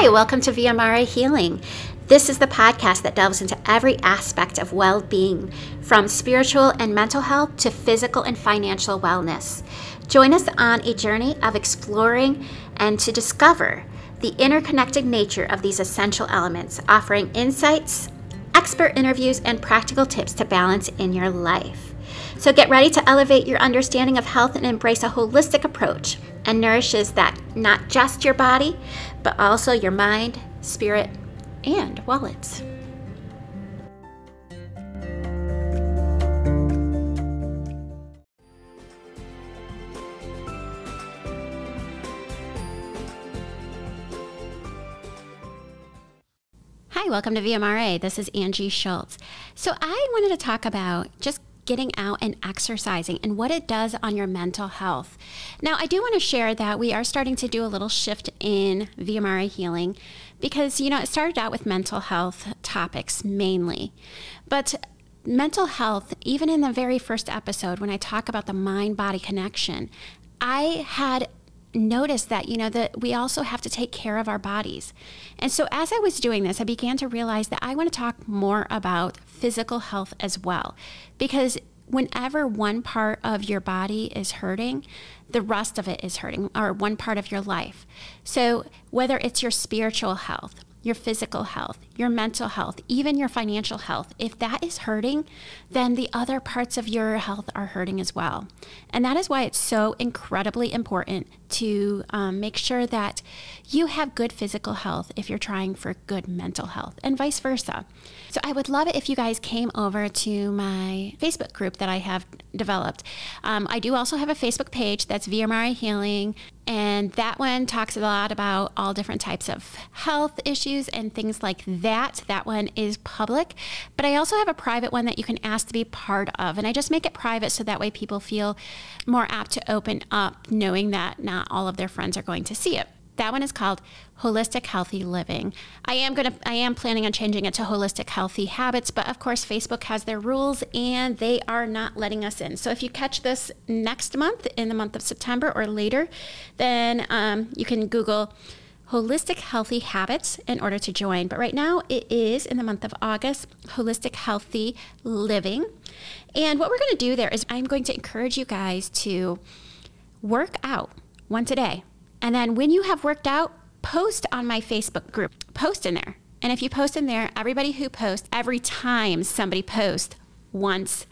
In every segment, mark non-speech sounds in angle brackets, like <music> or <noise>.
Hi, welcome to ViaMare Healing. This is the podcast that delves into every aspect of well being, from spiritual and mental health to physical and financial wellness. Join us on a journey of exploring and to discover the interconnected nature of these essential elements, offering insights, expert interviews, and practical tips to balance in your life. So get ready to elevate your understanding of health and embrace a holistic approach and nourishes that not just your body, but also your mind, spirit, and wallets. Welcome to ViaMare. This is Angie Schultz. So, I wanted to talk about just getting out and exercising and what it does on your mental health. Now, I do want to share that we are starting to do a little shift in ViaMare healing because, you know, it started out with mental health topics mainly. But mental health, even in the very first episode, when I talk about the mind body connection, I had noticed that you know that we also have to take care of our bodies. And so as i was doing this i began to realize that i want to talk more about physical health as well. Because whenever one part of your body is hurting the rest of it is hurting or one part of your life. So whether it's your spiritual health your physical health, your mental health, even your financial health, if that is hurting, then the other parts of your health are hurting as well. And that is why it's so incredibly important to um, make sure that you have good physical health if you're trying for good mental health, and vice versa. So I would love it if you guys came over to my Facebook group that I have developed. Um, I do also have a Facebook page that's ViaMare Healing, and that one talks a lot about all different types of health issues and things like that. That That one is public, but I also have a private one that you can ask to be part of, and I just make it private so that way people feel more apt to open up, knowing that not all of their friends are going to see it. That one is called Holistic Healthy Living. I am going to I am planning on changing it to Holistic Healthy Habits, but of course Facebook has their rules and they are not letting us in. So if you catch this next month in the month of September or later, then um, you can Google Holistic Healthy Habits in order to join. But right now it is in the month of August, Holistic Healthy Living. And what we're going to do there is I'm going to encourage you guys to work out once a day and then when you have worked out, post on my Facebook group. Post in there. And if you post in there, everybody who posts, every time somebody posts once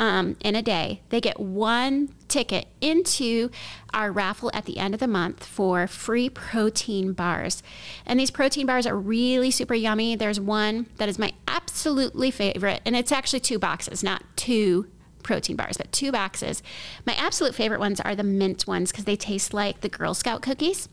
um, in a day, they get one ticket into our raffle at the end of the month for free protein bars. And these protein bars are really super yummy. There's one that is my absolutely favorite, and it's actually two boxes, not two protein bars, but two boxes. My absolute favorite ones are the mint ones because they taste like the Girl Scout cookies.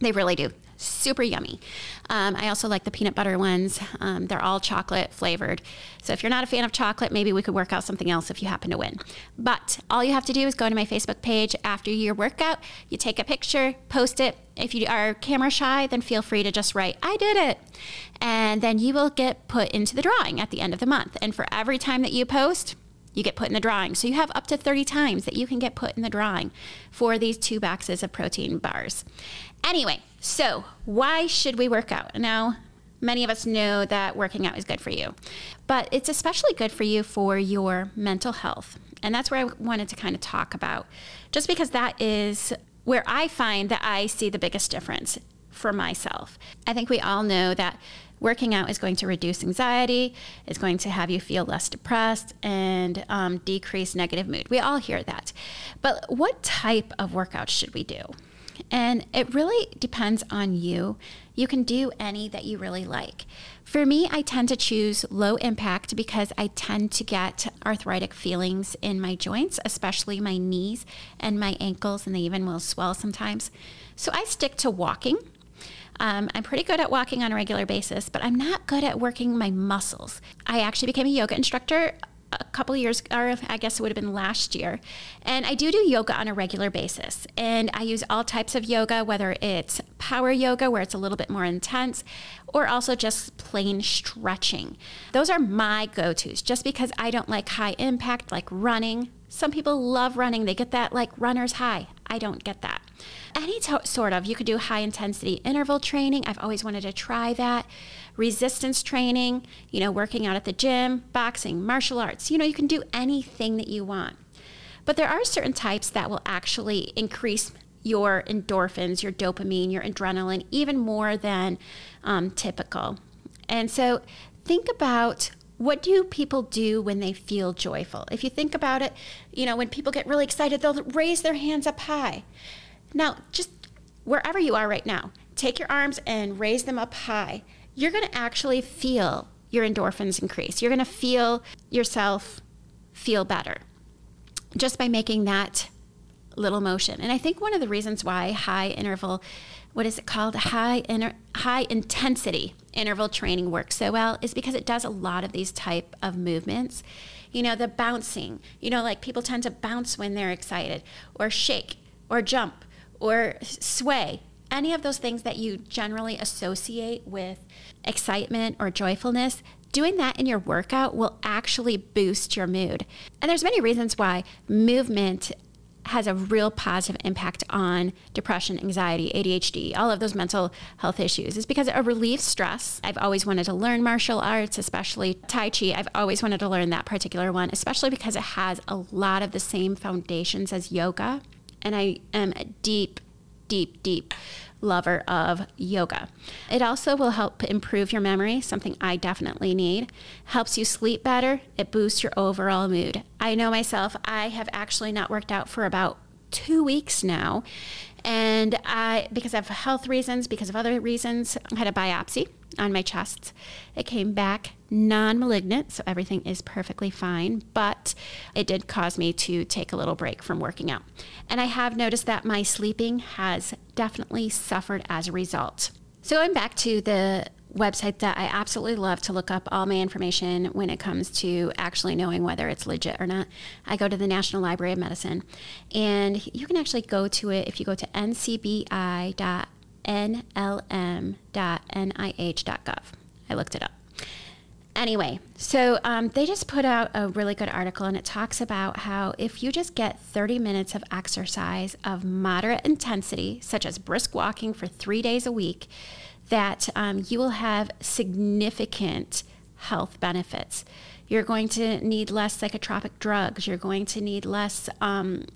They really do. Super yummy. Um, I also like the peanut butter ones. Um, they're all chocolate flavored. So if you're not a fan of chocolate, maybe we could work out something else if you happen to win. But all you have to do is go to my Facebook page after your workout. You take a picture, post it. If you are camera shy, then feel free to just write, I did it. And then you will get put into the drawing at the end of the month. And for every time that you post, you get put in the drawing. So you have up to 30 times that you can get put in the drawing for these two boxes of protein bars. Anyway, so why should we work out? Now, many of us know that working out is good for you, but it's especially good for you for your mental health. And that's where I wanted to kind of talk about, just because that is where I find that I see the biggest difference for myself. I think we all know that working out is going to reduce anxiety, is going to have you feel less depressed, and um, decrease negative mood. We all hear that. But what type of workout should we do? And it really depends on you. You can do any that you really like. For me, I tend to choose low impact because I tend to get arthritic feelings in my joints, especially my knees and my ankles, and they even will swell sometimes. So I stick to walking um, I'm pretty good at walking on a regular basis, but I'm not good at working my muscles. I actually became a yoga instructor a couple years, or I guess it would have been last year. And I do do yoga on a regular basis. And I use all types of yoga, whether it's power yoga, where it's a little bit more intense, or also just plain stretching. Those are my go tos, just because I don't like high impact, like running. Some people love running, they get that like runner's high. I don't get that. Any to- sort of, you could do high intensity interval training. I've always wanted to try that. Resistance training, you know, working out at the gym, boxing, martial arts. You know, you can do anything that you want. But there are certain types that will actually increase your endorphins, your dopamine, your adrenaline, even more than um, typical. And so think about what do people do when they feel joyful? If you think about it, you know, when people get really excited, they'll raise their hands up high. Now, just wherever you are right now, take your arms and raise them up high. You're going to actually feel your endorphins increase. You're going to feel yourself feel better just by making that little motion. And I think one of the reasons why high interval, what is it called, high inter, high intensity interval training works so well is because it does a lot of these type of movements. You know, the bouncing. You know, like people tend to bounce when they're excited, or shake, or jump, or sway. Any of those things that you generally associate with excitement or joyfulness, doing that in your workout will actually boost your mood. And there's many reasons why movement has a real positive impact on depression, anxiety, ADHD, all of those mental health issues is because it relieves stress. I've always wanted to learn martial arts, especially Tai Chi. I've always wanted to learn that particular one, especially because it has a lot of the same foundations as yoga. And I am a deep, deep, deep lover of yoga. It also will help improve your memory, something I definitely need. Helps you sleep better. It boosts your overall mood. I know myself, I have actually not worked out for about two weeks now. And I, because of health reasons, because of other reasons, I had a biopsy on my chest. It came back non malignant, so everything is perfectly fine, but it did cause me to take a little break from working out. And I have noticed that my sleeping has definitely suffered as a result. So, going back to the website that I absolutely love to look up all my information when it comes to actually knowing whether it's legit or not. I go to the National Library of Medicine, and you can actually go to it if you go to ncbi.nlm.nih.gov. I looked it up. Anyway, so um, they just put out a really good article and it talks about how if you just get 30 minutes of exercise of moderate intensity, such as brisk walking for three days a week, that um, you will have significant health benefits. You're going to need less psychotropic drugs. You're going to need less um,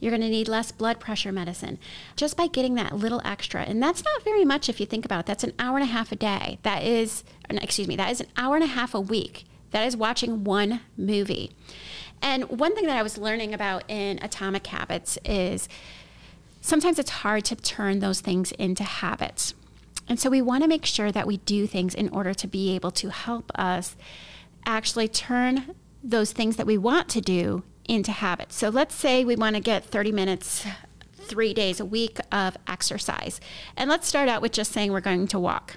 you're going to need less blood pressure medicine just by getting that little extra. And that's not very much if you think about it. That's an hour and a half a day. That is, excuse me, that is an hour and a half a week. That is watching one movie. And one thing that I was learning about in Atomic Habits is sometimes it's hard to turn those things into habits. And so we want to make sure that we do things in order to be able to help us actually turn those things that we want to do into habits. So let's say we want to get 30 minutes three days a week of exercise. And let's start out with just saying we're going to walk.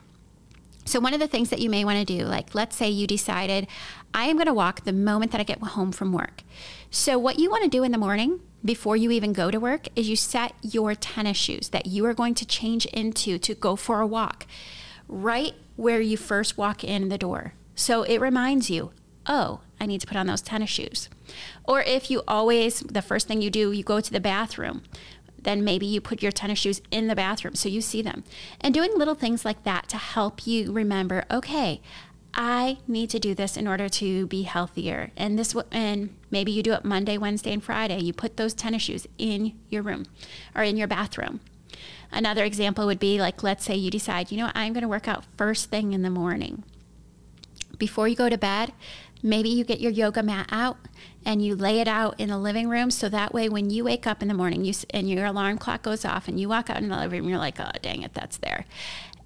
So, one of the things that you may want to do, like let's say you decided, I am going to walk the moment that I get home from work. So, what you want to do in the morning before you even go to work is you set your tennis shoes that you are going to change into to go for a walk right where you first walk in the door. So, it reminds you, oh, I need to put on those tennis shoes. Or if you always, the first thing you do, you go to the bathroom, then maybe you put your tennis shoes in the bathroom so you see them. And doing little things like that to help you remember, okay, I need to do this in order to be healthier. And this and maybe you do it Monday, Wednesday, and Friday. You put those tennis shoes in your room or in your bathroom. Another example would be like let's say you decide, you know, I'm going to work out first thing in the morning. Before you go to bed, maybe you get your yoga mat out and you lay it out in the living room so that way when you wake up in the morning you and your alarm clock goes off and you walk out in the living room you're like oh dang it that's there.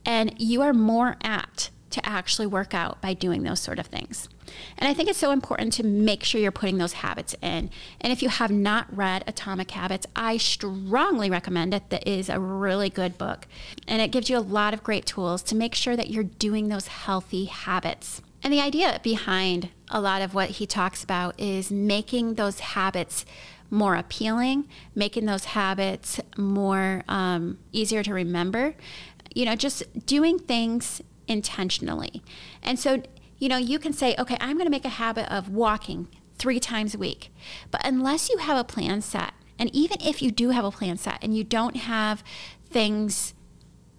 And you are more apt to actually work out by doing those sort of things. And i think it's so important to make sure you're putting those habits in. And if you have not read atomic habits i strongly recommend it. That is a really good book. And it gives you a lot of great tools to make sure that you're doing those healthy habits and the idea behind a lot of what he talks about is making those habits more appealing, making those habits more um, easier to remember. You know, just doing things intentionally. And so, you know, you can say, okay, I'm going to make a habit of walking three times a week. But unless you have a plan set, And even if you do have a plan set and you don't have things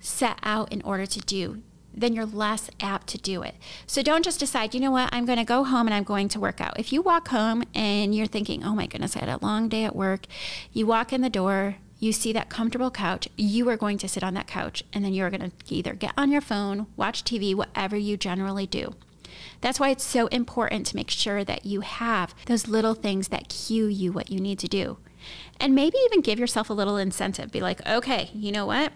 set out in order to do, then you're less apt to do it. So don't just decide, you know what, I'm going to go home and I'm going to work out. If you walk home and you're thinking, oh my goodness, I had a long day at work, you walk in the door, you see that comfortable couch, you are going to sit on that couch and then you're going to either get on your phone, watch TV, whatever you generally do. That's why it's so important to make sure that you have those little things that cue you what you need to do. And maybe even give yourself a little incentive. Be like, okay, you know what?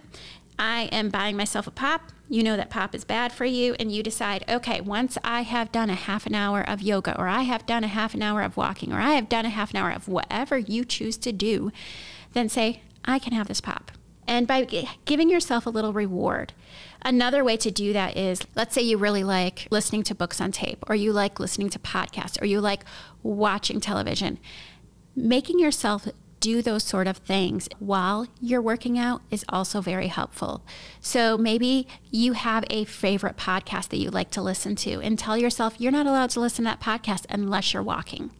I am buying myself a pop. You know that pop is bad for you. And you decide, okay, once I have done a half an hour of yoga, or I have done a half an hour of walking, or I have done a half an hour of whatever you choose to do, then say, I can have this pop. And by giving yourself a little reward, another way to do that is let's say you really like listening to books on tape, or you like listening to podcasts, or you like watching television. Making yourself do those sort of things while you're working out is also very helpful. So maybe you have a favorite podcast that you like to listen to and tell yourself you're not allowed to listen to that podcast unless you're walking.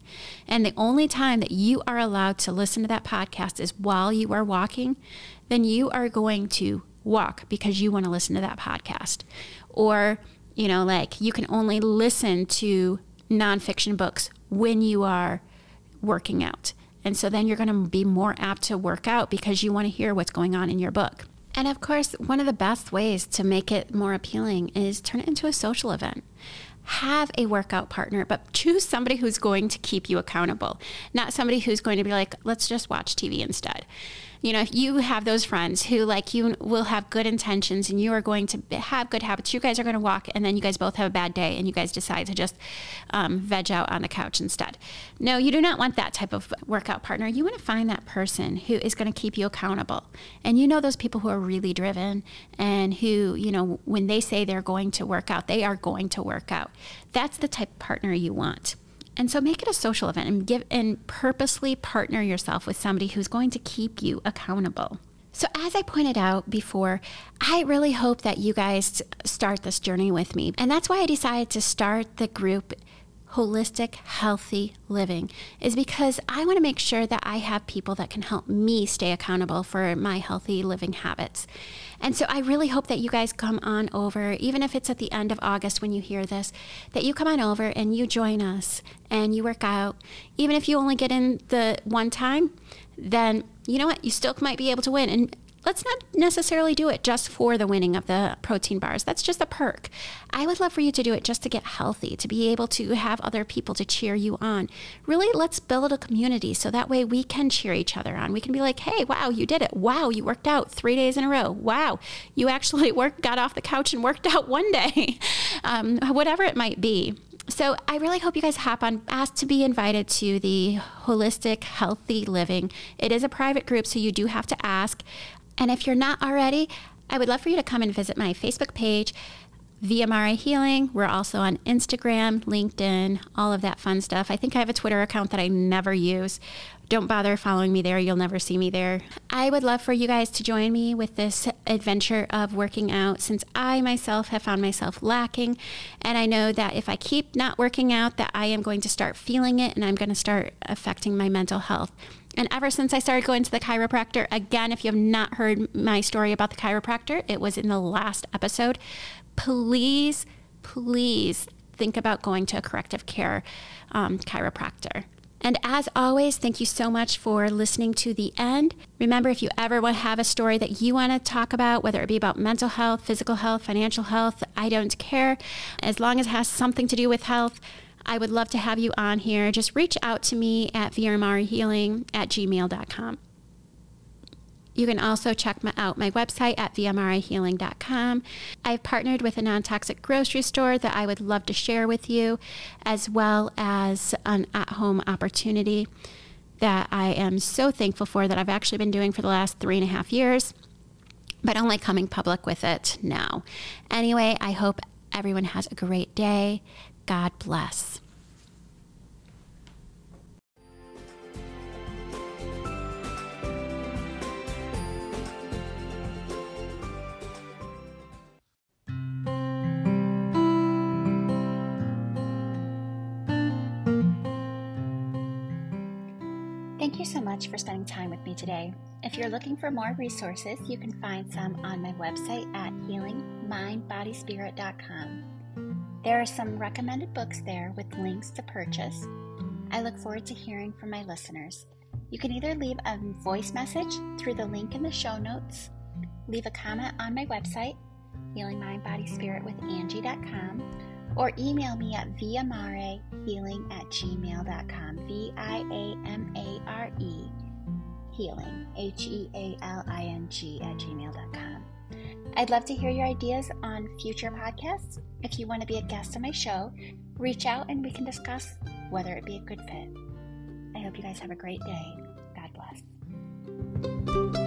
And the only time that you are allowed to listen to that podcast is while you are walking, then you are going to walk because you want to listen to that podcast. Or, you know, like you can only listen to nonfiction books when you are working out. And so then you're going to be more apt to work out because you want to hear what's going on in your book. And of course, one of the best ways to make it more appealing is turn it into a social event. Have a workout partner, but choose somebody who's going to keep you accountable, not somebody who's going to be like, let's just watch TV instead you know, you have those friends who like you will have good intentions and you are going to have good habits, you guys are going to walk and then you guys both have a bad day and you guys decide to just um, veg out on the couch instead. No, you do not want that type of workout partner. You want to find that person who is going to keep you accountable. And you know those people who are really driven and who, you know, when they say they're going to work out, they are going to work out. That's the type of partner you want. And so make it a social event and give and purposely partner yourself with somebody who's going to keep you accountable. So, as I pointed out before, I really hope that you guys start this journey with me. And that's why I decided to start the group holistic, healthy living is because I want to make sure that I have people that can help me stay accountable for my healthy living habits. And so I really hope that you guys come on over, even if it's at the end of August when you hear this, that you come on over and you join us and you work out. Even if you only get in the one time, then you know what? You still might be able to win. And let's not necessarily do it just for the winning of the protein bars. That's just a perk. I would love for you to do it just to get healthy, to be able to have other people to cheer you on. Really, let's build a community so that way we can cheer each other on. We can be like, hey, wow, you did it. Wow, you worked out three days in a row. Wow, you actually <laughs> worked, got off the couch and worked out one day. <laughs> Um, whatever it might be. So I really hope you guys hop on, ask to be invited to the Holistic Healthy Living. It is a private group, so you do have to ask. And if you're not already, I would love for you to come and visit my Facebook page, ViaMare Healing. We're also on Instagram, LinkedIn, all of that fun stuff. I think I have a Twitter account that I never use. Don't bother following me there. You'll never see me there. I would love for you guys to join me with this adventure of working out since I myself have found myself lacking. And I know that if I keep not working out, that I am going to start feeling it and I'm going to start affecting my mental health. And ever since I started going to the chiropractor, again, if you have not heard my story about the chiropractor, it was in the last episode. Please, please think about going to a corrective care um, chiropractor. And as always, thank you so much for listening to the end. Remember, if you ever want to have a story that you want to talk about, whether it be about mental health, physical health, financial health, I don't care. As long as it has something to do with health, I would love to have you on here. Just reach out to me at viamarehealing at gmail.com. You can also check my, out my website at viamarehealing.com. I've partnered with a non toxic grocery store that I would love to share with you, as well as an at home opportunity that I am so thankful for that I've actually been doing for the last three and a half years, but only coming public with it now. Anyway, I hope everyone has a great day. God bless. Thank you so much for spending time with me today. If you're looking for more resources, you can find some on my website at healingmindbodyspirit.com. There are some recommended books there with links to purchase. I look forward to hearing from my listeners. You can either leave a voice message through the link in the show notes, leave a comment on my website, healingmindbodyspiritwithangie.com, or email me at viamarehealing at gmail.com. V I A M A R E healing, H E A L I N G at gmail.com. I'd love to hear your ideas on future podcasts. If you want to be a guest on my show, reach out and we can discuss whether it be a good fit. I hope you guys have a great day. God bless.